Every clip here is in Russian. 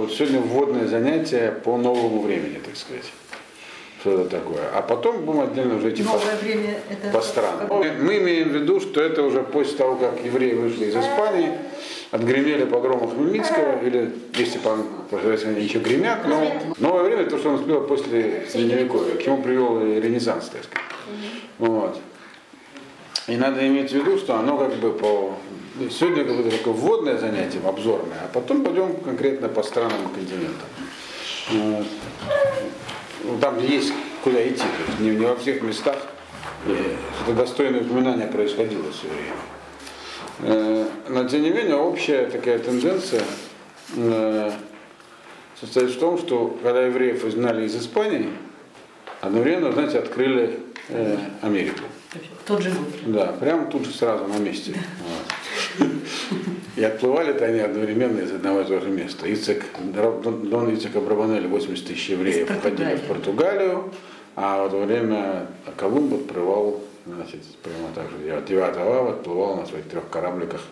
вот сегодня вводное занятие по новому времени, так сказать. Что это такое. А потом будем отдельно уже идти Новое по, время это... по странам. Мы, имеем в виду, что это уже после того, как евреи вышли из Испании, отгремели погромы Хмельницкого, или если по они еще гремят, но новое время то, что он успел после Средневековья, к чему привел и Ренессанс, так сказать. Вот. И надо иметь в виду, что оно как бы по... Сегодня как бы такое вводное занятие, обзорное, а потом пойдем конкретно по странам и континентам. Ну, Там есть куда идти, то есть не, не во всех местах э, что-то достойное упоминание происходило все время. Э, Но тем не менее общая такая тенденция э, состоит в том, что когда евреев изгнали из Испании, одновременно, знаете, открыли э, Америку. Тот же год. Да, прямо тут же сразу на месте. Вот. И отплывали-то они одновременно из одного и того же места. Ицек, Дон Ицек Абрабанель, 80 тысяч евреев Из входили в Португалию, а в это время Колумб отплывал, значит, прямо так же, 9 ава отплывал на своих трех корабликах,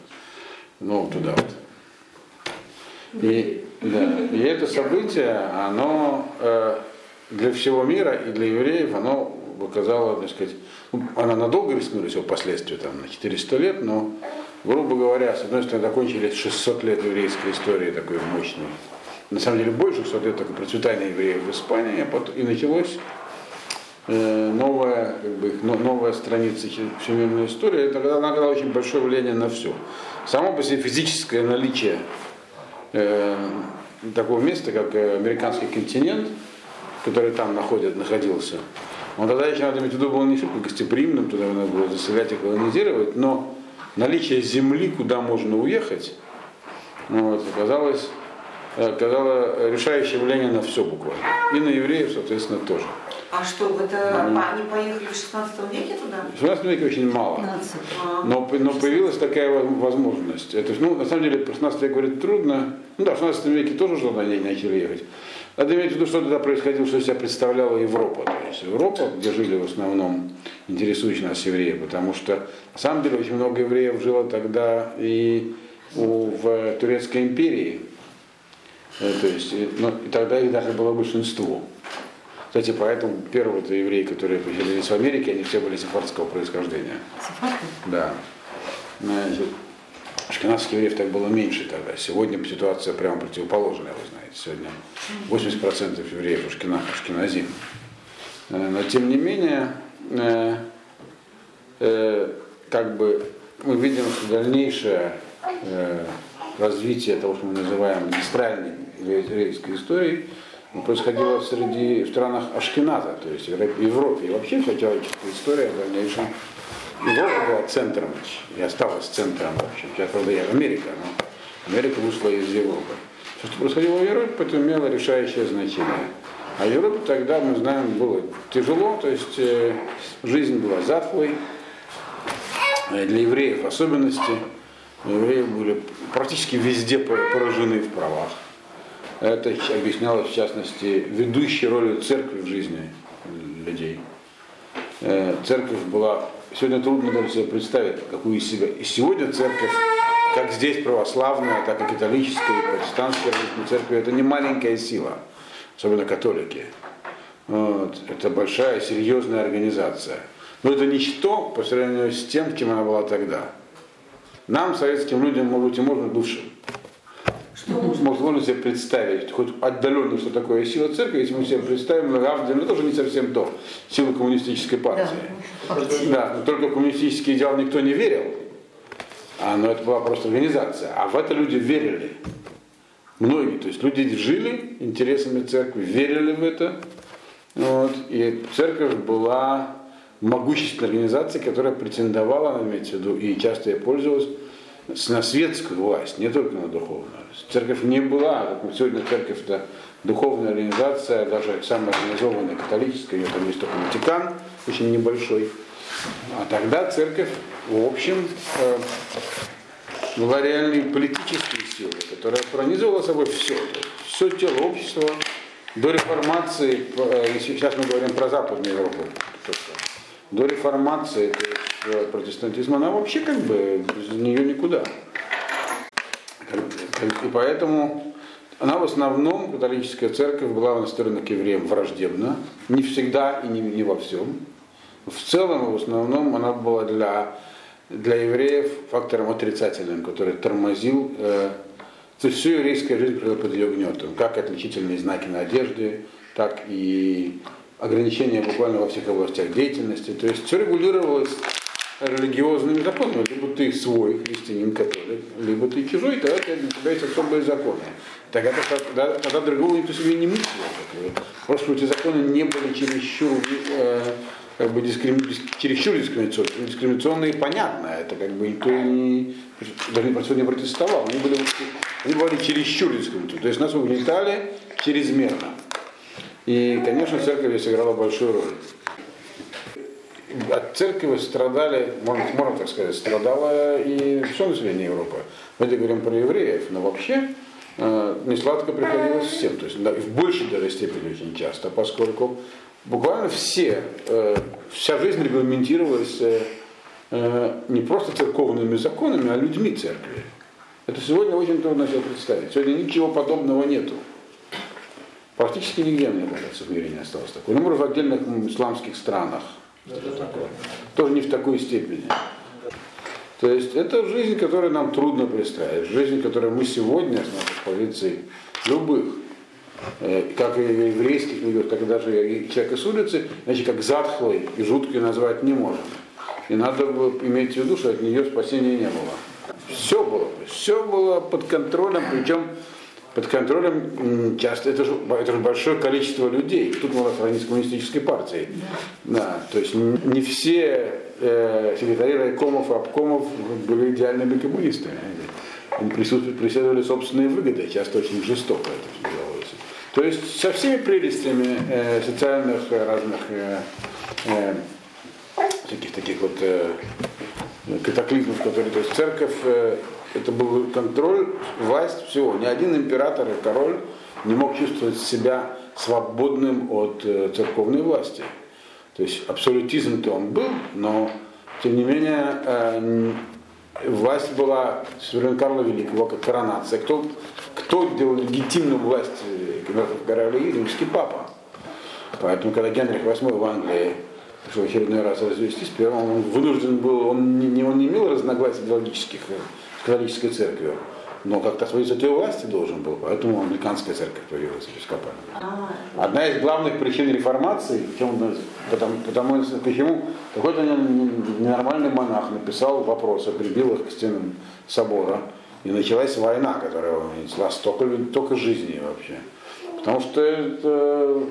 ну, туда вот. И, да, и это событие, оно э, для всего мира и для евреев, оно показало, так сказать, ну, она надолго рискнулась его последствия, там, на 400 лет, но, грубо говоря, с одной стороны, закончились 600 лет еврейской истории такой мощной. На самом деле, больше 600 лет такое процветание евреев в Испании, а и началось э, новая, как бы, но- новая страница всемирной истории, это когда она оказала очень большое влияние на все. Само по себе физическое наличие э, такого места, как э, американский континент, который там находит, находился, он тогда еще, надо иметь в виду, был не шибко гостеприимным, туда надо было заселять и колонизировать, но наличие земли, куда можно уехать, ну, вот, оказалось, оказало решающее влияние на все буквально. И на евреев, соответственно, тоже. А что, это они поехали в 16 веке туда? В 17 веке очень мало. 15. А, Но, но появилась такая во- возможность. Это, ну, на самом деле, про 16 век говорить трудно. Ну да, в 16 веке тоже что-то они начали ехать. Надо иметь в виду, что тогда происходило, что себя представляла Европа. То есть Европа, где жили в основном интересующие нас евреи, потому что на самом деле очень много евреев жило тогда и у, в Турецкой империи. Э, То есть, но, и тогда их даже было большинство. Кстати, поэтому первые-то евреи, которые поселились в Америке, они все были сефардского происхождения. Сефарды? Да. Значит, ашкенадских евреев так было меньше тогда. Сегодня ситуация прямо противоположная, вы знаете. Сегодня 80% евреев ашкена, ашкеназим. Э, Но тем не менее, э, э, как бы мы видим, что дальнейшее э, развитие того, что мы называем магистральной еврейской историей, происходило среди в странах Ашкеназа, то есть в Европе- в Европе. И вообще вся человеческая история в дальнейшем Европа была центром и осталась центром, в общем. Сейчас, правда, я Америка, но Америка вышла из Европы. Все, что происходило в Европе, это имело решающее значение. А в Европе тогда, мы знаем, было тяжело, то есть э, жизнь была затхлой, э, для евреев в особенности. Евреи были практически везде поражены в правах. Это объяснялось, в частности, ведущей ролью церкви в жизни людей. Э, Церковь была, сегодня трудно даже себе представить, какую из себя. И сегодня церковь, как здесь православная, так и католическая, и протестантская церковь, это не маленькая сила, особенно католики. Вот. Это большая, серьезная организация. Но это ничто по сравнению с тем, кем она была тогда. Нам, советским людям, может быть, и можно бывшим. Может, можно себе представить, хоть отдаленно, что такое сила церкви, если мы себе представим, Равдин, ну, тоже не совсем то, сила коммунистической партии. Да, но только в коммунистический идеал никто не верил, а, но это была просто организация. А в это люди верили. Многие, то есть люди жили интересами церкви, верили в это. Вот, и церковь была могущественной организацией, которая претендовала, имеется в виду, и часто ей пользовалась, на светскую власть, не только на духовную. Церковь не была, как сегодня церковь это духовная организация, даже самая организованная католическая, ее там есть только Ватикан, очень небольшой. А тогда церковь, в общем, э, была реальной политической силой, которая пронизывала собой все, все тело общества. До реформации, э, сейчас мы говорим про Западную Европу, до реформации, то э, протестантизма, она вообще как бы без нее никуда. И поэтому она в основном, католическая церковь, была настроена к евреям враждебно, не всегда и не, не во всем. В целом, в основном, она была для, для евреев фактором отрицательным, который тормозил, э, то есть всю еврейская жизнь под ее гнетом, как отличительные знаки на одежде, так и ограничения буквально во всех областях деятельности. То есть все регулировалось религиозными законами. Либо ты свой христианин, католик, либо ты чужой, тогда для тебя есть особые законы. Тогда, тогда, тогда другого никто себе не мыслил. Просто эти законы не были чересчур, э, как бы дискрим, чересчур дискриминационные. Дискриминационные понятно, это как бы никто не, даже против не протестовал. Они были, они были чересчур дискриминационные. То есть нас угнетали чрезмерно. И, конечно, церковь сыграла большую роль. От церкви страдали, можно, можно так сказать, страдало и все население Европы. Мы это говорим про евреев, но вообще э, несладко приходилось всем. То есть да, в большей даже степени очень часто, поскольку буквально все, э, вся жизнь регламентировалась э, э, не просто церковными законами, а людьми церкви. Это сегодня очень трудно себе представить. Сегодня ничего подобного нету. Практически нигде, мне кажется, в мире не осталось такого. Ну, может, в отдельных исламских странах. Такое. Тоже не в такой степени. То есть это жизнь, которую нам трудно представить. Жизнь, которую мы сегодня с нашей позиции любых, э, как и еврейских ведет, так и даже человека с улицы, значит, как затхлой и жуткой назвать не можем. И надо иметь в виду, что от нее спасения не было. Все было, все было под контролем, причем под контролем часто, это же, это же большое количество людей. Тут мы сравнить с коммунистической партией. Да. да то есть не все э, секретари райкомов обкомов были идеальными коммунистами. Они преследовали собственные выгоды, часто очень жестоко это все делалось. То есть со всеми прелестями э, социальных разных э, э, всяких таких вот э, катаклизмов, которые, то есть церковь э, это был контроль, власть всего. Ни один император и король не мог чувствовать себя свободным от э, церковной власти. То есть абсолютизм-то он был, но тем не менее э, власть была с времен Карла Великого, как коронация. Кто, кто делал легитимную власть короля римский папа. Поэтому, когда Генрих VIII в Англии пришел очередной раз развестись, первым он вынужден был, он не, он не имел разногласий идеологических католической церковью. Но как-то освободиться от власти должен был, поэтому англиканская церковь появилась епископальная. А. Одна из главных причин реформации, чем, потому, потому, почему какой-то ненормальный монах написал вопросы, прибил их к стенам собора, и началась война, которая несла столько, столько жизни вообще. Потому что это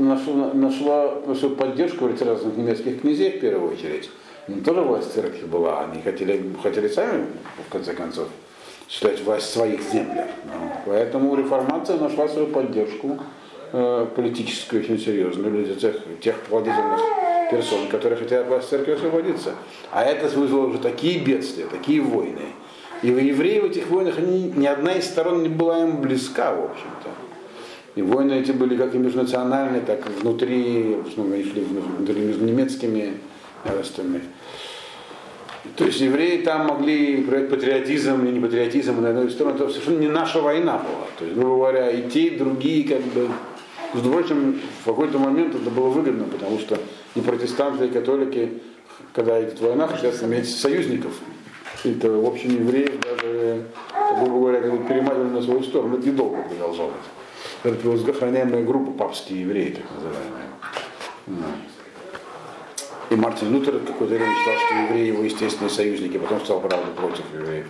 нашло, нашло, нашло поддержку в разных немецких князей в первую очередь не тоже власть церкви была, они хотели, хотели сами, в конце концов, считать власть в своих землях. Ну, поэтому реформация нашла свою поддержку э, политическую очень серьезную люди тех, тех владетельных персон, которые хотят власть церкви освободиться. А это вызвало уже такие бедствия, такие войны. И евреи в этих войнах, они, ни одна из сторон не была им близка, в общем-то. И войны эти были как и межнациональные, так и внутри, они шли внутри между немецкими остальных. То есть евреи там могли проявить патриотизм или не патриотизм на одной стороне, это совершенно не наша война была. То есть, грубо говоря, и те, и другие, как бы, с прочим, в какой-то момент это было выгодно, потому что и протестанты, и католики, когда идет война, хотят иметь союзников. Это, в общем, евреев даже, грубо говоря, как бы переманивали на свою сторону. Это недолго продолжалось. Охраняемая группа, папские евреи, так называемые. И Мартин Лютер какое-то время считал, что евреи его естественные союзники, потом стал, правда, против евреев.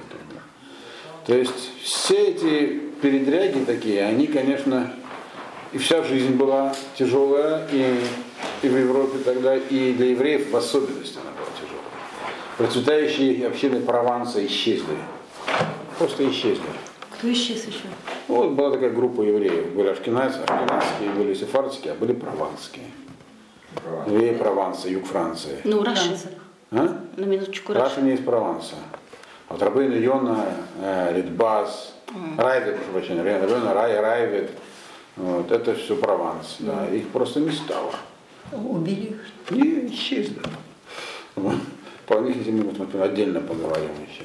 То есть все эти передряги такие, они, конечно, и вся жизнь была тяжелая, и, и в Европе тогда, и для евреев в особенности она была тяжелая. Процветающие общины Прованса исчезли. Просто исчезли. Кто исчез еще? Вот была такая группа евреев. Были ашкеназские, были сефардские, а были прованские. Евреи Прованса, юг Франции. Ну, Рашба. А? На минуточку Рашба. Рашба не из Прованса. Вот Рабейну Йона, э, Ридбас, мм. Райвет, прошу прощения, Рабын Рай, Райвет. Вот, это все Прованс, мм. да. Их просто не стало. Убили их? Не, исчезли. По них, если мы отдельно поговорим еще.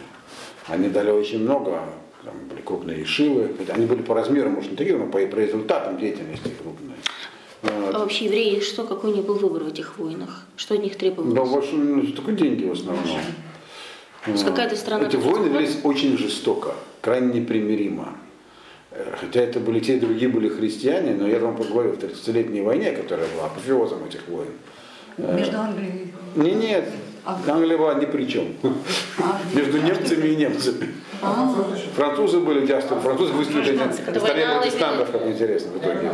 Они дали очень много Там были крупные ешивы. Они были по размеру, может, не такие, но по, по результатам деятельности крупные. А вообще евреи, что, какой у них был выбор в этих войнах? Что от них требовалось? Да, в общем, ну, только деньги в основном. То есть какая-то страна... Эти войны велись очень жестоко, крайне непримиримо. Э, Хотя это были те и другие были христиане, но я вам поговорил в 30-летней войне, которая была апофеозом этих войн. Между Англией Не, нет, Англия была ни при чем. Между немцами и немцами. Французы были часто, французы выступили столе протестантов, как интересно в итоге.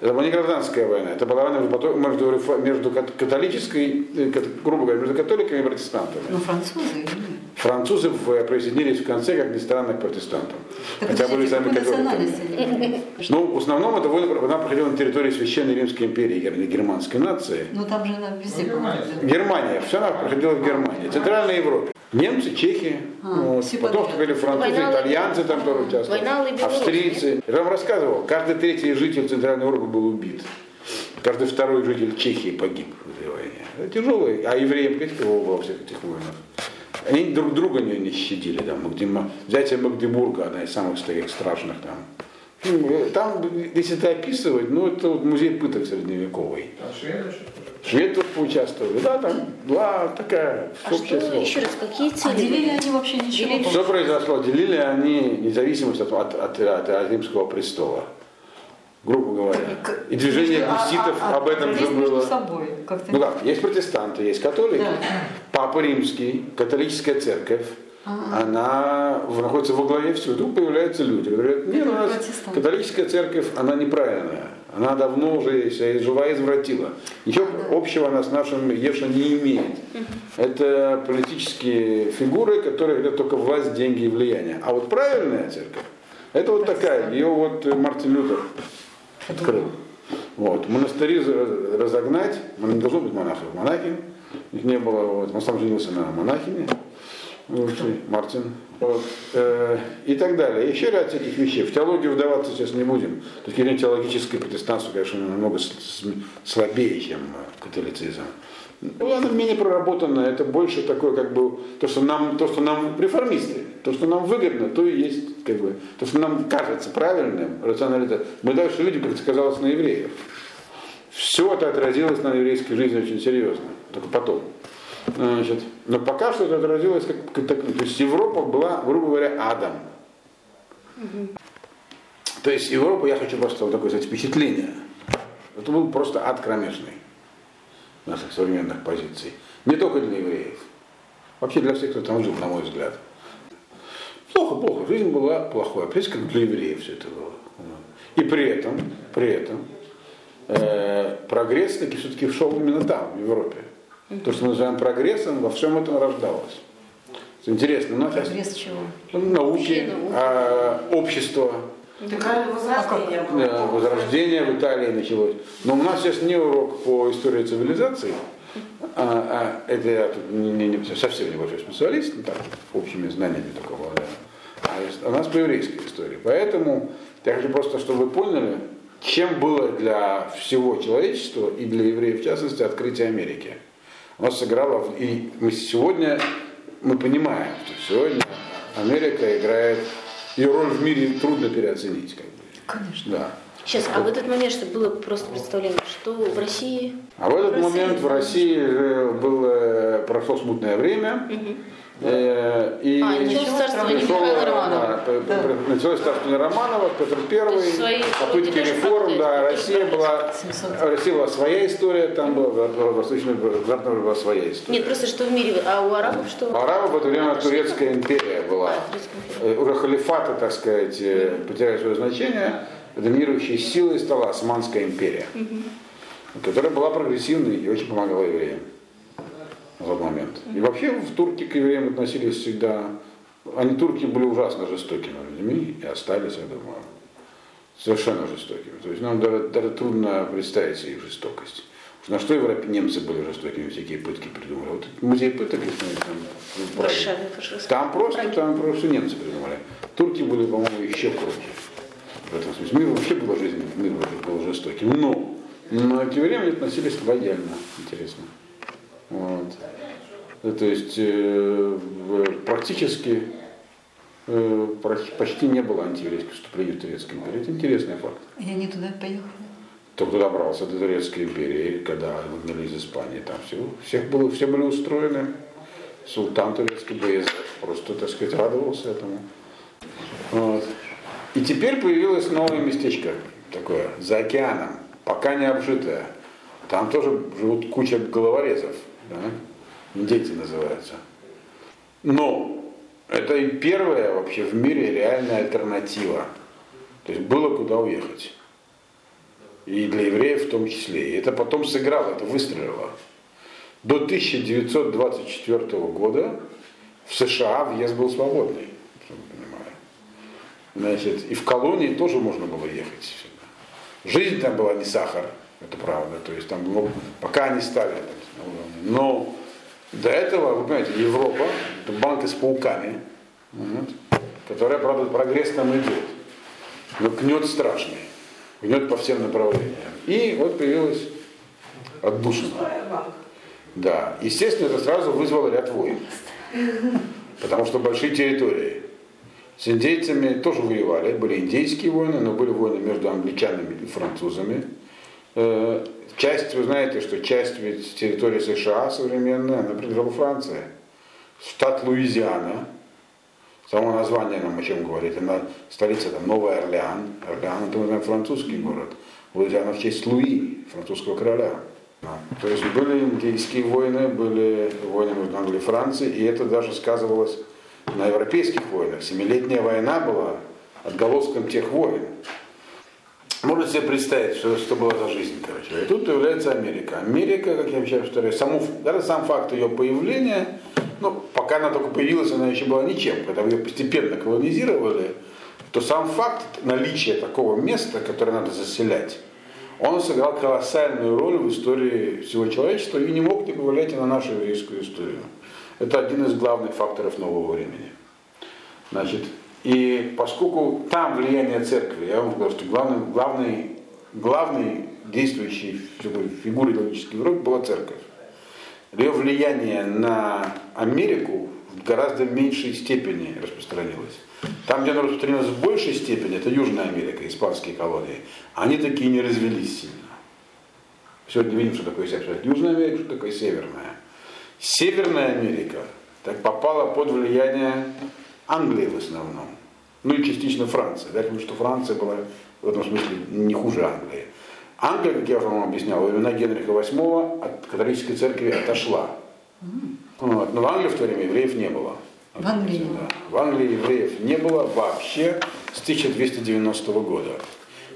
Это была не гражданская война, это была война между, между кат- католической, э, грубо говоря, между католиками и протестантами. Ну, французы. Французы в- присоединились в конце, как ни странно, к протестантам. Так Хотя были сами католиками. Ну, в основном эта война, война проходила на территории Священной Римской империи, гер- германской нации. Ну, там же она везде была. Германия, все она проходила в Германии, Центральной Европе. Немцы, чехи, А, вот. все потом вступили французы, Война итальянцы там тоже участвовали, австрийцы. Я вам рассказывал, каждый третий житель Центральной Европы был убит. Каждый второй житель Чехии погиб в этой войне. Это тяжелый. А евреям каких кого было во всех этих войнах? Они друг друга не, не щадили. Там, Магдима, взятие Магдебурга, одна из самых таких страшных там. Ну, Там, если это описывать, ну это вот музей пыток средневековый. А шведы? Шведы тут поучаствовали. Да, там была такая А общая что, еще раз, какие А цели? делили были? они вообще ничего? Делили Что произошло? Делили они независимость от, от, от- от- от римского престола. Грубо говоря. И движение Между- а- гуситов а- а об этом же было. собой. Ну как, есть протестанты, есть католики. Да. Папа римский, католическая церковь, она в- находится во главе всего. И тут появляются люди, говорят, нет, у нас католическая церковь, она неправильная. Она давно уже себя жива извратила. Ничего общего она с нашим Еша не имеет. Это политические фигуры, которые хотят только власть, деньги и влияние. А вот правильная церковь, это вот такая, ее вот Мартин Лютер открыл. Вот. Монастыри разогнать, не должно быть монахов, монахинь, их не было, вот. он сам женился на монахине, Мартин, вот. Э, и так далее. Еще ряд таких вещей. В теологию вдаваться сейчас не будем. Точки зрения теологическое протестанство, конечно, намного слабее, чем католицизм. Ну, оно менее проработано, это больше такое, как бы, то, что нам, то, что нам реформисты, то, что нам выгодно, то и есть, как бы, то, что нам кажется правильным, рационализация. Мы дальше видим, как это сказалось на евреев. Все это отразилось на еврейской жизни очень серьезно, только потом. Значит, но пока что это отразилось как, как так- то есть Европа была, грубо говоря, адом. То есть Европа, я хочу просто вот такое сказать, впечатление. Это был просто ад кромешный наших современных позиций. Не только для евреев. Вообще для всех, кто там жил, на мой взгляд. Плохо, плохо. Жизнь была плохой. Опять как для евреев все это было. И при этом, при этом, э, прогресс таки все-таки шел именно там, в Европе. То, что мы называем прогрессом, во всем этом рождалось. Это Интересно, у нас сейчас Прогресс чего? науки, Вообще науки. а, общество, Возрождение было. э, возрождение в Италии началось. Но у нас сейчас не урок по истории цивилизации, а, а это я тут не, не- не- совсем небольшой специалист, ну, так, общими знаниями только обладаю. А у нас по еврейской истории. Поэтому я хочу просто, чтобы вы поняли, чем было для всего человечества и для евреев в частности открытие Америки. У нас сыграло, и мы сегодня, мы понимаем, что сегодня Америка играет, ее роль в мире трудно переоценить. Как бы. Конечно. Да. Сейчас, а в этот момент, чтобы было просто представление, что в России... А в этот России момент в России э, было, прошло смутное время. Э, И А, началось царствование Михаила э, Романова. да, началось царствование Романова, Петр свои попытки реформ, да, Россия была, 700. Россия была своя история, там была, в Восточной в Западной была своя история. Нет, просто что в мире, а у арабов что? У арабов в это время Турецкая империя была. А. Э, Уже халифаты, так сказать, потеряли свое значение. Доминирующей силой стала Османская империя, которая была прогрессивной и очень помогала евреям в тот момент. И вообще в турки к евреям относились всегда... Они, турки, были ужасно жестокими людьми и остались, я думаю, совершенно жестокими. То есть нам даже, даже трудно представить себе их жестокость. Уж На что европе немцы были жестокими, всякие пытки придумали. Вот музей пыток, если там. Варшаве. Там просто, там просто немцы придумали. Турки были, по-моему, еще круче. В этом смысле. Мир вообще был жизнь, мир был жестоким. Но, но к евреям относились лояльно, интересно. Вот. Ну, То есть э, практически э, почти не было антиеврейских вступлений в Турецкой империи. Это интересный факт. И они туда поехали? Кто добрался до Турецкой империи, когда выгнали из Испании, там все, всех было, все были устроены. Султан турецкий Баязет просто, так сказать, радовался этому. Вот. И теперь появилось новое местечко такое, за океаном, пока не обжитое. Там тоже живут куча головорезов, да? индейцы называются. Но это и первая вообще в мире реальная альтернатива. То есть было куда уехать. И для евреев в том числе. И это потом сыграло, это выстрелило. До 1924 года в США въезд был свободный. Значит, и в колонии тоже можно было ехать. Жизнь там была не сахар, это правда. То есть там было, пока они стали. Но до этого, вы понимаете, Европа, это банка с пауками, которая, правда, прогресс там идет. Но гнет страшный. Гнет по всем направлениям. И вот появилась отдушина. Да. Естественно, это сразу вызвало ряд войн. Потому что большие территории. С индейцами тоже воевали. Были индейские войны, но были войны между англичанами и французами. Э, часть, вы знаете, что часть ведь территории США современная, она принадлежала Франции. Штат Луизиана, само название нам о чем говорит, она столица там Новый Орлеан. Орлеан это, мы знаем, французский город. Луизиана в честь Луи, французского короля. То есть были индийские войны, были войны между Англией и Францией, и это даже сказывалось на европейских войнах. Семилетняя война была отголоском тех войн. Можно себе представить, что, что была за жизнь, короче. И тут появляется Америка. Америка, как я сейчас повторяю, саму, даже сам факт ее появления, ну, пока она только появилась, она еще была ничем. Когда ее постепенно колонизировали, то сам факт наличия такого места, которое надо заселять, он сыграл колоссальную роль в истории всего человечества и не мог не повлиять и на нашу еврейскую историю. Это один из главных факторов нового времени. Значит, и поскольку там влияние церкви, я вам говорю, что главный, главный, главный действующей фигурой идеологической в Европе была церковь. Ее влияние на Америку в гораздо меньшей степени распространилось. Там, где оно распространилось в большей степени, это Южная Америка, испанские колонии. Они такие не развелись сильно. Сегодня видим, что такое. Южная Америка, что такое Северная. Северная Америка так попала под влияние Англии в основном. Ну и частично Франции. Да, потому что Франция была в этом смысле не хуже Англии. Англия, как я вам объяснял, во времена Генриха VIII от католической церкви отошла. Вот. Но в Англии в то время евреев не было. В Англии? Да. В Англии евреев не было вообще с 1290 года.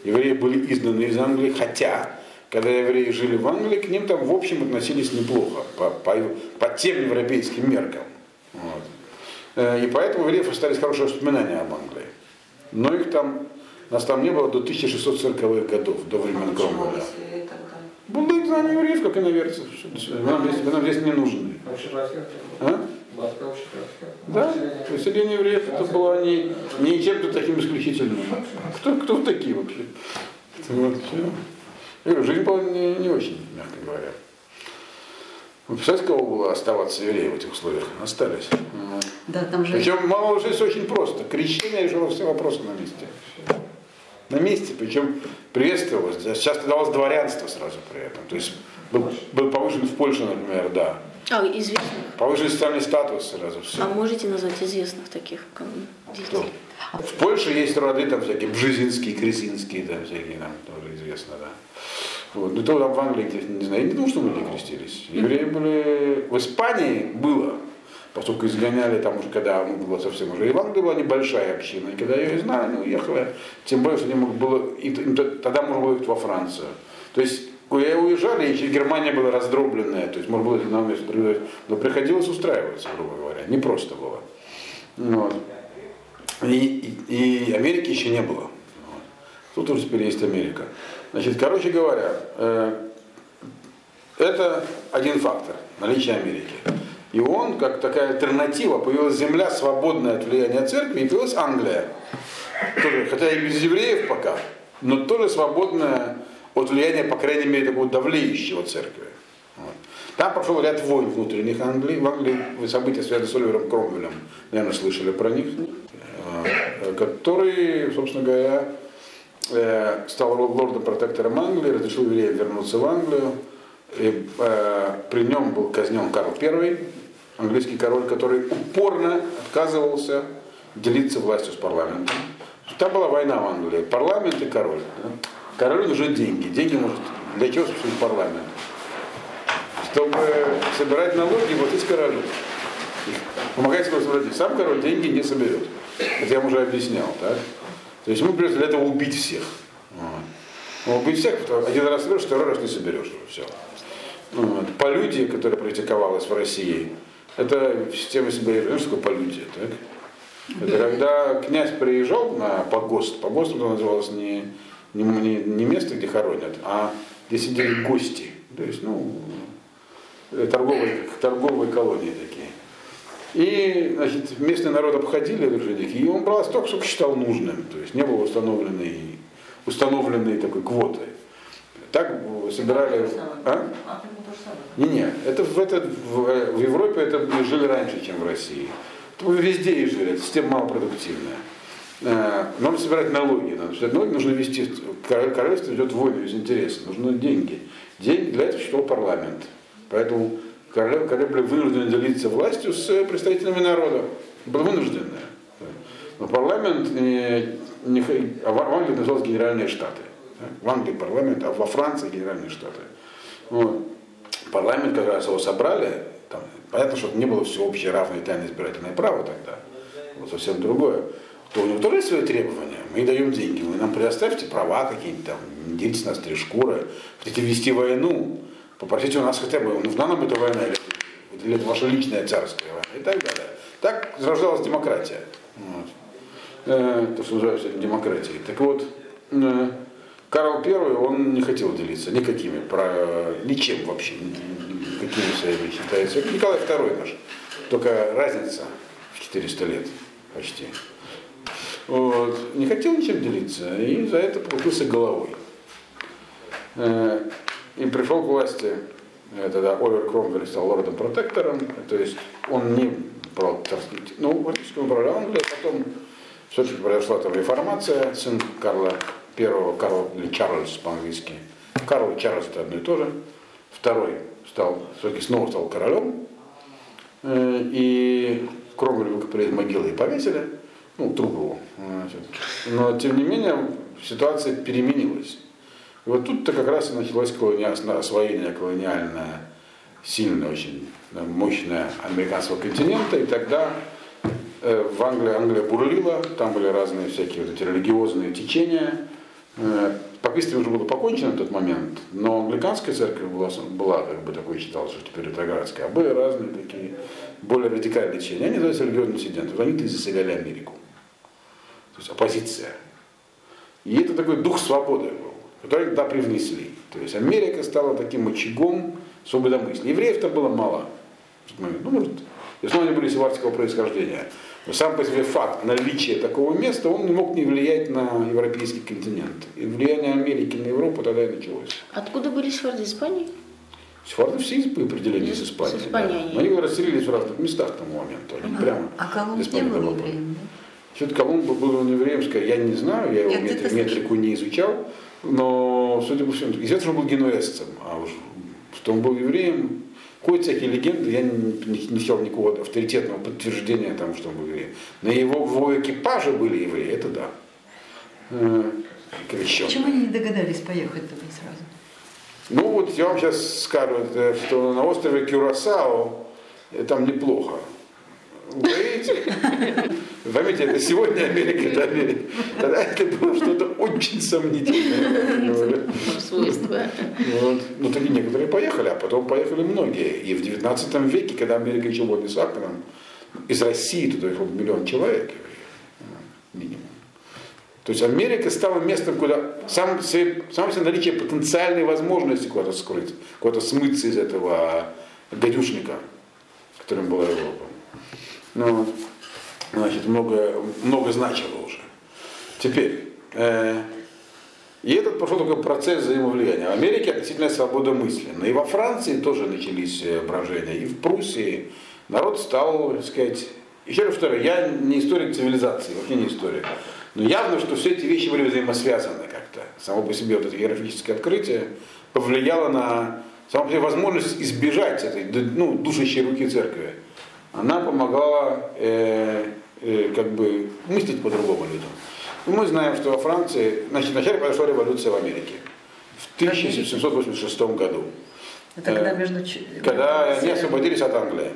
Евреи были изгнаны из Англии, хотя, когда евреи жили в Англии, к ним там в общем относились неплохо, по, по, по тем европейским меркам. Вот. Э, и поэтому у евреев остались хорошие воспоминания об Англии. Но их там, нас там не было до 1640-х годов, до времен Кромвеля. Были знания евреев, как и иноверцев. Вы нам здесь, вы нам здесь не нужны. А? Да, выселение евреев это было не, не чем-то таким исключительным. Кто, кто такие вообще? Вот, все. Жизнь была не, не очень, мягко говоря. Представляете, кого было оставаться евреем в этих условиях? Остались. Да, там же... Причем мало жизнь очень просто. Крещение решило все вопросы на месте. На месте, причем приветствовалось. Сейчас давалось дворянство сразу при этом. То есть был, был повышен в Польше, например, да. А, известных. Повышен социальный статус сразу. Все. А можете назвать известных таких? Кто? В Польше есть роды там всякие, Бжезинские, Кресинские, там всякие, нам тоже известно, да. Вот. Ну, то там в Англии, не знаю, я не думаю, что многие крестились. Евреи были... В Испании было, поскольку изгоняли там уже, когда ну, было совсем уже. И в Англии была небольшая община, и когда ее изгнали, они уехали. Тем более, что они было... Им, тогда можно было ехать во Францию. То есть Куда уезжали, и Германия была раздробленная, то есть можно было на место но приходилось устраиваться, грубо говоря, не просто было. Вот. И, и, и Америки еще не было. Вот. Тут уже теперь есть Америка. Значит, короче говоря, э, это один фактор, наличие Америки. И он, как такая альтернатива, появилась земля, свободная от влияния церкви, и появилась Англия. Тоже, хотя и без евреев пока, но тоже свободная от влияния, по крайней мере, такого давлеющего церкви. Вот. Там прошел ряд войн внутренних Англии. В Англии события, связанные с Оливером Кромвелем, наверное, слышали про них. который, собственно говоря, э, стал лордом-протектором Англии, разрешил евреям вернуться в Англию. И, э, при нем был казнен Карл I, английский король, который упорно отказывался делиться властью с парламентом. Там была война в Англии, парламент и король. Да? Королю нужны деньги. Деньги может для чего существует парламент? Чтобы собирать налоги, вот из королю. Помогать себе собрать. Сам король деньги не соберет. Это я вам уже объяснял, так? То есть ему придется для этого убить всех. Вот. Ну, убить всех, один раз соберешь, второй раз не соберешь. Все. Вот. Полюдие, которое практиковалось в России, это система такое полюдие, так? Это когда князь приезжал на погост, погост это называлось не, не, не, место, где хоронят, а где сидели гости. То есть, ну, торговые, торговые колонии такие. И значит, местный народ обходили дружинники, и он брал столько, сколько считал нужным. То есть не было установленной, установленной такой квоты. Так собирали. А? Не, не, это в, это в, в Европе это жили раньше, чем в России. Везде и жили, это система малопродуктивная. Э, надо собирать налоги. Надо собирать налоги нужно вести. Королевство идет войну из интереса. Нужны деньги. Деньги для этого существовал парламент. Поэтому королева, королева вынуждена делиться властью с представителями народа. Было вынужденное. Но парламент не, не, а в Англии называлось Генеральные Штаты. В Англии парламент, а во Франции Генеральные Штаты. Вот. Парламент как раз его собрали. Там, понятно, что не было всеобщее равное тайное избирательное право тогда. Вот совсем другое. То у него тоже свои требования. Мы даем деньги, вы нам предоставьте права какие-нибудь там, не делите нас три шкуры, хотите вести войну, Попросите у нас хотя бы, нужна нам эта война, или, или это ваша личная царская война, и так далее. Так зарождалась демократия. Вот. Э, то, что называется демократией. Так вот, э, Карл I, он не хотел делиться никакими, про, ничем вообще, никакими своими считается. Николай II наш. Только разница в 400 лет почти. Вот. Не хотел ничем делиться, и за это покупился головой. Э, и пришел к власти, э, тогда Овер Кромвель стал лордом-протектором, то есть он не брал царский, ну, фактически он управлял Англией, потом все-таки произошла там реформация, сын Карла первого, Карл или Чарльз по-английски. Карл Чарльз это одно и то же. Второй стал, все-таки снова стал королем, э, и Кромвель выкопали из могилы и повесили, ну, труп его. Но, тем не менее, ситуация переменилась. И вот тут-то как раз и началось колониальное, освоение колониальное, сильное очень, мощное американского континента, и тогда э, в Англии Англия бурлила, там были разные всякие вот эти религиозные течения. Э, Папистами уже было покончено в тот момент, но англиканская церковь была, была как бы такой считалось, что теперь ретроградская, а были разные такие более радикальные течения. Они называются религиозным диссидентом. Они-то заселяли Америку. То есть оппозиция. И это такой дух свободы был которые тогда привнесли. То есть Америка стала таким очагом свободомыслия. Евреев-то было мало. Ну, может, если они были севарского происхождения. Но сам по себе факт наличия такого места, он не мог не влиять на европейский континент. И влияние Америки на Европу тогда и началось. Откуда были сефарды Испании? Сефарды все по определению из Испании. С Испании да. Они расселились в разных местах к тому моменту. Они ага. прямо а Колумб не был евреем? Что-то Колумб был он евреем, я не знаю, я его метри, метрику не изучал. Но, судя по всему, известно, что он был генуэзцем, а уж что он был евреем, ходят всякие легенды, я не, не, никакого авторитетного подтверждения тому, что он был. На его, его экипаже были евреи, это да. Э, крещен. Почему они не догадались поехать туда сразу? Ну вот я вам сейчас скажу, что на острове Кюрасао э, там неплохо. Говорите. Заметьте, это сегодня Америка, это Америка. Тогда это было что-то очень сомнительное. Свойство. Вот. Ну, такие некоторые поехали, а потом поехали многие. И в 19 веке, когда Америка еще была не сахаром, из России туда ехал миллион человек. Минимум. То есть Америка стала местом, куда сам, само себе наличие потенциальной возможности куда-то скрыть, куда-то смыться из этого гадюшника, которым была Европа. Ну, значит, много, много значило уже. Теперь, э, и этот пошел такой процесс взаимовлияния. В Америке относительная свобода мысли. Но и во Франции тоже начались брожения. И в Пруссии народ стал, так сказать, еще раз второе, я не историк цивилизации, вообще не историк. Но явно, что все эти вещи были взаимосвязаны как-то. Само по себе вот это географическое открытие повлияло на само по себе возможность избежать этой ну, душащей руки церкви. Она помогала э, э, как бы мыслить по-другому людям. Мы знаем, что во Франции, значит, вначале произошла революция в Америке в 1786 году. Это когда между... Когда они освободились от Англии.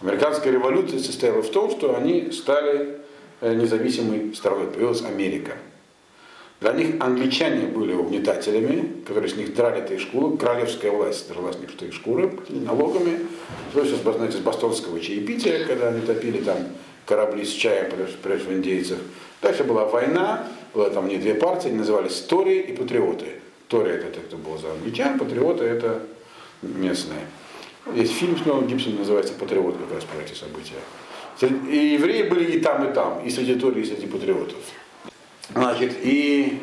Американская революция состояла в том, что они стали э, независимой страной. Появилась Америка. Для них англичане были угнетателями, которые с них драли этой шкуры. Королевская власть драла с них что их шкуры налогами. То есть, знаете, с бостонского чаепития, когда они топили там корабли с чаем против индейцев. Дальше была война, было там не две партии, они назывались Тори и Патриоты. Тори это те, кто был за англичан, Патриоты это местные. Есть фильм с Мелом Гибсоном, называется «Патриот» как раз про эти события. И евреи были и там, и там, и среди Тори, и среди патриотов. Значит, и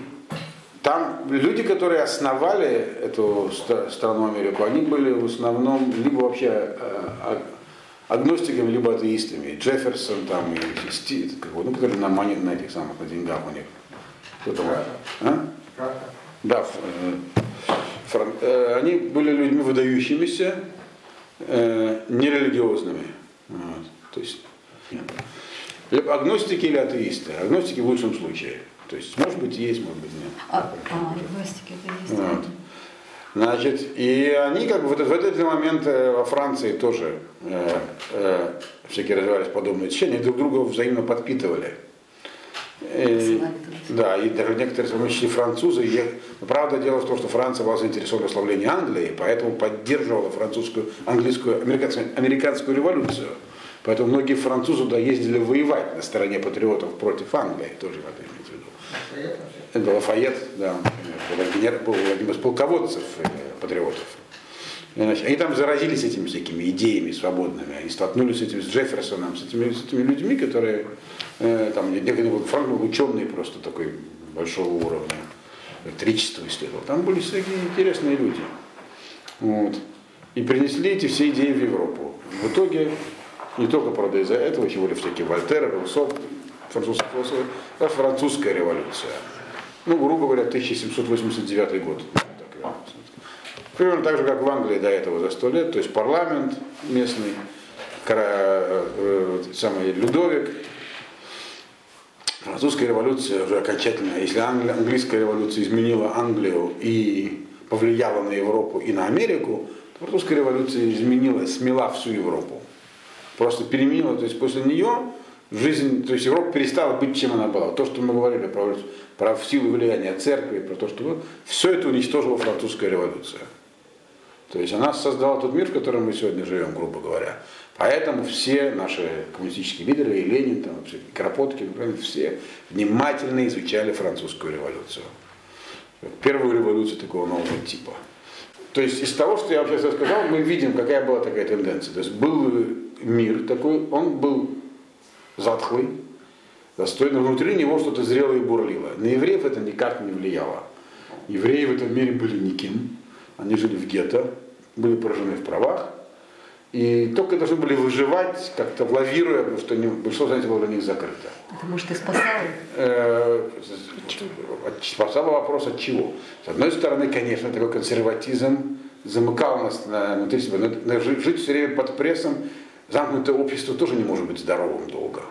там люди, которые основали эту страну Америку, они были в основном либо вообще э, агностиками, либо атеистами. Джефферсон там и Стит, ну, которые на монет, на этих самых, на деньгах у них. Кто там? А? Да, э, фран... Э, они были людьми выдающимися, нерелигиозными. Вот. То есть либо агностики или атеисты. Агностики в лучшем случае. То есть, может быть, есть, может быть, нет. А, а это есть. Вот. Значит, и они как бы в, в этот момент э, во Франции тоже э, э, всякие развивались подобные течения, друг друга взаимно подпитывали. И, да, и даже некоторые, в том числе французы, и, правда дело в том, что Франция была заинтересована в славлении Англии, поэтому поддерживала французскую, английскую, американскую, американскую революцию. Поэтому многие французы да, ездили воевать на стороне патриотов против Англии, тоже в виду. Это Лафайет, да, был одним из полководцев э, патриотов. Значит, они там заразились этими всякими идеями свободными, они столкнулись с этим с Джефферсоном, с этими, с этими людьми, которые э, там, некоторые Франк был ученый просто такой большого уровня, электричество исследовал. Там были всякие интересные люди. Вот. И принесли эти все идеи в Европу. В итоге не только, правда, из-за этого, чего ли всякие Вольтер, Руссо, французские философы, а французская революция. Ну, грубо говоря, 1789 год. Примерно так же, как в Англии до этого за сто лет, то есть парламент местный, э, э, самый Людовик, французская революция уже окончательно, если английская революция изменила Англию и повлияла на Европу и на Америку, то французская революция изменила, смела всю Европу просто переменила, то есть после нее жизнь, то есть Европа перестала быть, чем она была. То, что мы говорили про, про силу влияния церкви, про то, что все это уничтожила французская революция. То есть она создала тот мир, в котором мы сегодня живем, грубо говоря. Поэтому все наши коммунистические лидеры, и Ленин, там, вообще, Кропотки, например, все внимательно изучали французскую революцию. Первую революцию такого нового типа. То есть из того, что я вообще сказал, мы видим, какая была такая тенденция. То есть был мир такой, он был затхлый, достойный, внутри него что-то зрелое и бурлило. На евреев это никак не влияло. Евреи в этом мире были никем, они жили в гетто, были поражены в правах, и только должны были выживать, как-то лавируя, потому что большинство занятий было для них закрыто. Это может и спасало? Э, спасало вопрос от чего. С одной стороны, конечно, такой консерватизм замыкал нас на, внутри себя, но жить все время под прессом замкнутое общество тоже не может быть здоровым долго.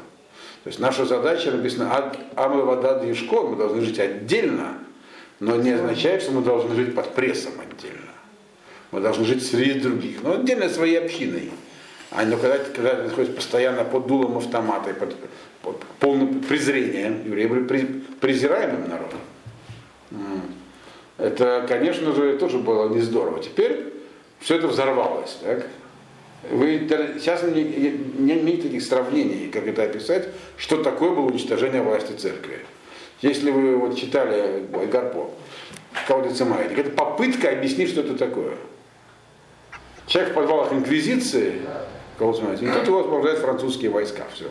То есть наша задача написана «Амы вода движко», мы должны жить отдельно, но не означает, что мы должны жить под прессом отдельно. Мы должны жить среди других, но отдельно своей общиной. А не когда, когда ты находишься постоянно под дулом автомата и под, под полным презрением, евреи были презираемым народом. Это, конечно же, тоже было не здорово. Теперь все это взорвалось. Так? Вы сейчас не, не имеете таких сравнений, как это описать, что такое было уничтожение власти церкви. Если вы вот читали Гарпо, Каудица Майдик, это попытка объяснить, что это такое. Человек в подвалах инквизиции, Каудица Майдик, и тут его освобождают французские войска, все.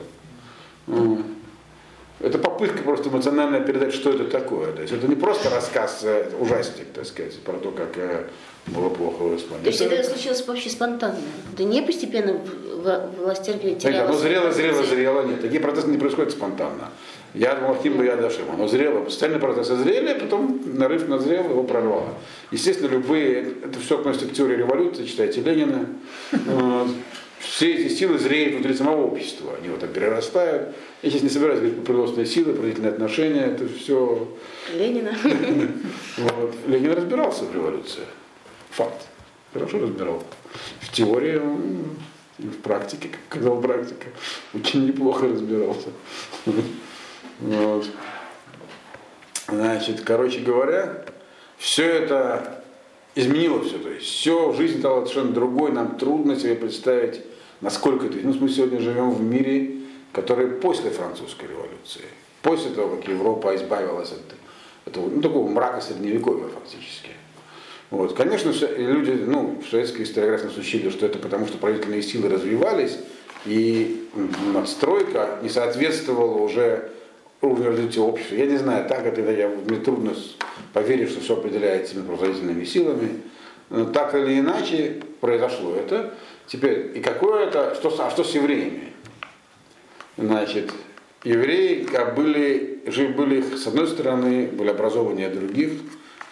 Это попытка просто эмоционально передать, что это такое. То есть это не просто рассказ э, ужастик, так сказать, про то, как э, было плохо в Испании. То есть это случилось вообще спонтанно? Это не постепенно власть терпела? Оно зрело, зрело, зрело. Нет, такие процессы не происходят спонтанно. Я думал, Ахим бы я дошел. Оно зрело, социальный процесс зрели, а потом нарыв назрел, его прорвало. Естественно, любые, это все относится к теории революции, читайте Ленина. Все эти силы зреют внутри самого общества. Они вот так перерастают. Я сейчас не собираюсь говорить про производственные силы, про длительные отношения. Это все... Ленина. Вот. Ленин разбирался в революции. Факт. Хорошо разбирал. В теории, в практике, как сказал практика, очень неплохо разбирался. Вот. Значит, короче говоря, все это изменило все. То есть все, жизнь стала совершенно другой, нам трудно себе представить, насколько это. Ну, мы сегодня живем в мире, который после французской революции, после того, как Европа избавилась от этого, ну, такого мрака средневековья фактически. Вот. Конечно, люди, ну, в советской историографии нас учили, что это потому, что правительные силы развивались, и надстройка не соответствовала уже уровню развития общества. Я не знаю, так это, я, мне трудно поверить, что все определяется производительными силами. Но так или иначе произошло это. Теперь, и какое это, что, а что с евреями? Значит, евреи были, жили, были, с одной стороны, были образованнее других,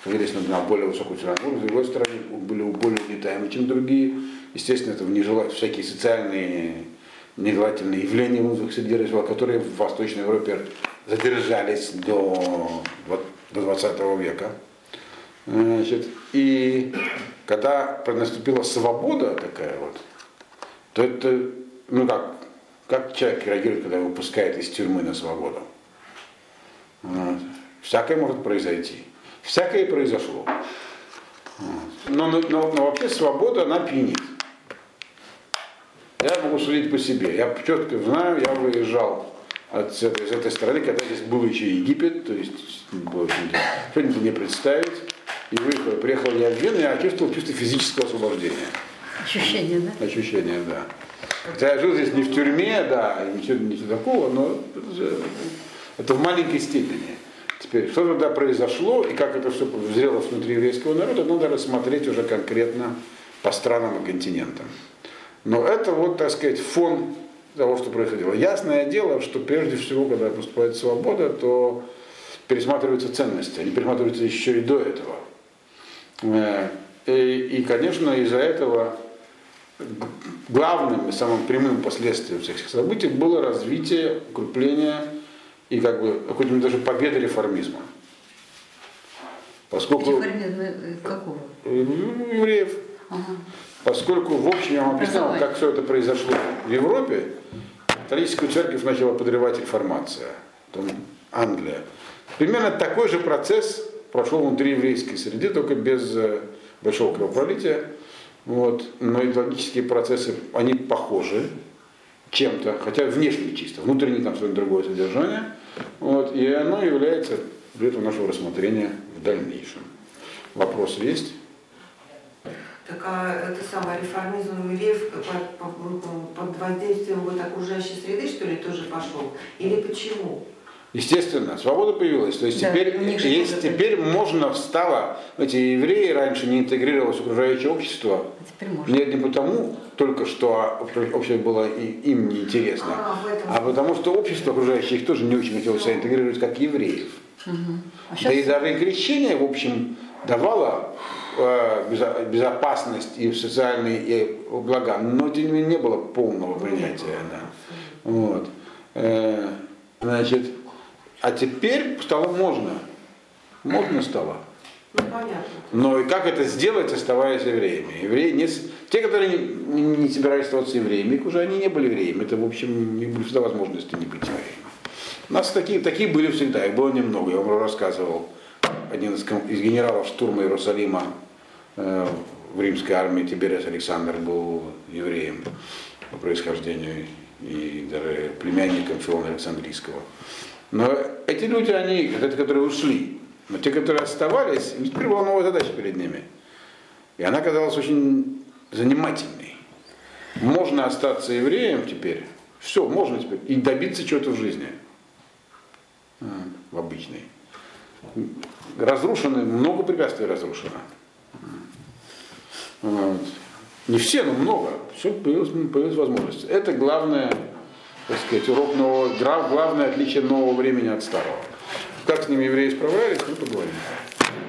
находились на более высокую страну, с другой стороны, были более улетаемы, чем другие. Естественно, это не желают всякие социальные нежелательные явления в среде которые в Восточной Европе задержались до, до 20 века. Значит, и когда наступила свобода такая вот, то это, ну как, как человек реагирует, когда его выпускают из тюрьмы на свободу? Вот. Всякое может произойти. Всякое произошло. Но, но, но, но вообще свобода, она пьянит. Я могу судить по себе. Я четко знаю, я выезжал от, из этой страны, когда здесь был еще Египет, то есть было что-нибудь не представить. И выехал, приехал я в Вену, я чувствовал чувство физического освобождения. Ощущение, да? Ощущение, да. Хотя я жил здесь не в тюрьме, да, ничего, ничего такого, но это в маленькой степени. Теперь, что тогда произошло и как это все взрело внутри еврейского народа, надо рассмотреть уже конкретно по странам и континентам. Но это вот, так сказать, фон того, что происходило. Ясное дело, что прежде всего, когда поступает свобода, то пересматриваются ценности, они пересматриваются еще и до этого. Э, и, конечно, из-за этого главным и самым прямым последствием всех этих событий было развитие, укрепление и как бы хоть даже победа реформизма. Поскольку... Реформизм э, какого? Евреев. Ага. Поскольку, в общем, я вам объяснял, как все это произошло в Европе, католическую церковь начала подрывать реформация, потом Англия. Примерно такой же процесс прошел внутри еврейской среды, только без э, большого кровопролития. Вот. Но идеологические процессы, они похожи чем-то, хотя внешне чисто, внутренне там свое другое содержание. Вот. И оно является предметом нашего рассмотрения в дальнейшем. Вопрос есть? Так а это самое реформизм евреев под, под воздействием вот окружающей среды, что ли, тоже пошел? Или почему? Естественно, свобода появилась. То есть да, теперь, есть, теперь можно стало, эти евреи раньше не интегрировалось в окружающее общество. А не, не потому только, что общество было им неинтересно, а, а потому что общество окружающее их тоже не очень хотело себя интегрировать как евреев. Угу. А да и даже и крещение, в общем, давало э, безопасность и социальные и блага, но тем не менее не было полного принятия. Да. Вот. Э, значит, а теперь стало можно. Можно стало. Ну, понятно. Но и как это сделать, оставаясь евреями? Евреи не, те, которые не, не, не собирались оставаться евреями, уже они не были евреями. Это, в общем, не были всегда возможности не быть евреями. У нас такие, такие были всегда, их было немного. Я вам рассказывал. Один из, из генералов штурма Иерусалима э, в римской армии Тиберес Александр был евреем по происхождению и даже племянником Филона Александрийского. Но эти люди, они, которые ушли, но те, которые оставались, теперь была новая задача перед ними. И она казалась очень занимательной. Можно остаться евреем теперь, все, можно теперь, и добиться чего-то в жизни. обычный. Разрушены, много препятствий разрушено. Вот. Не все, но много. Все появилась, появилась возможность. Это главное, так сказать, урок нового, главное отличие нового времени от старого. Как с ними евреи справлялись, мы поговорим.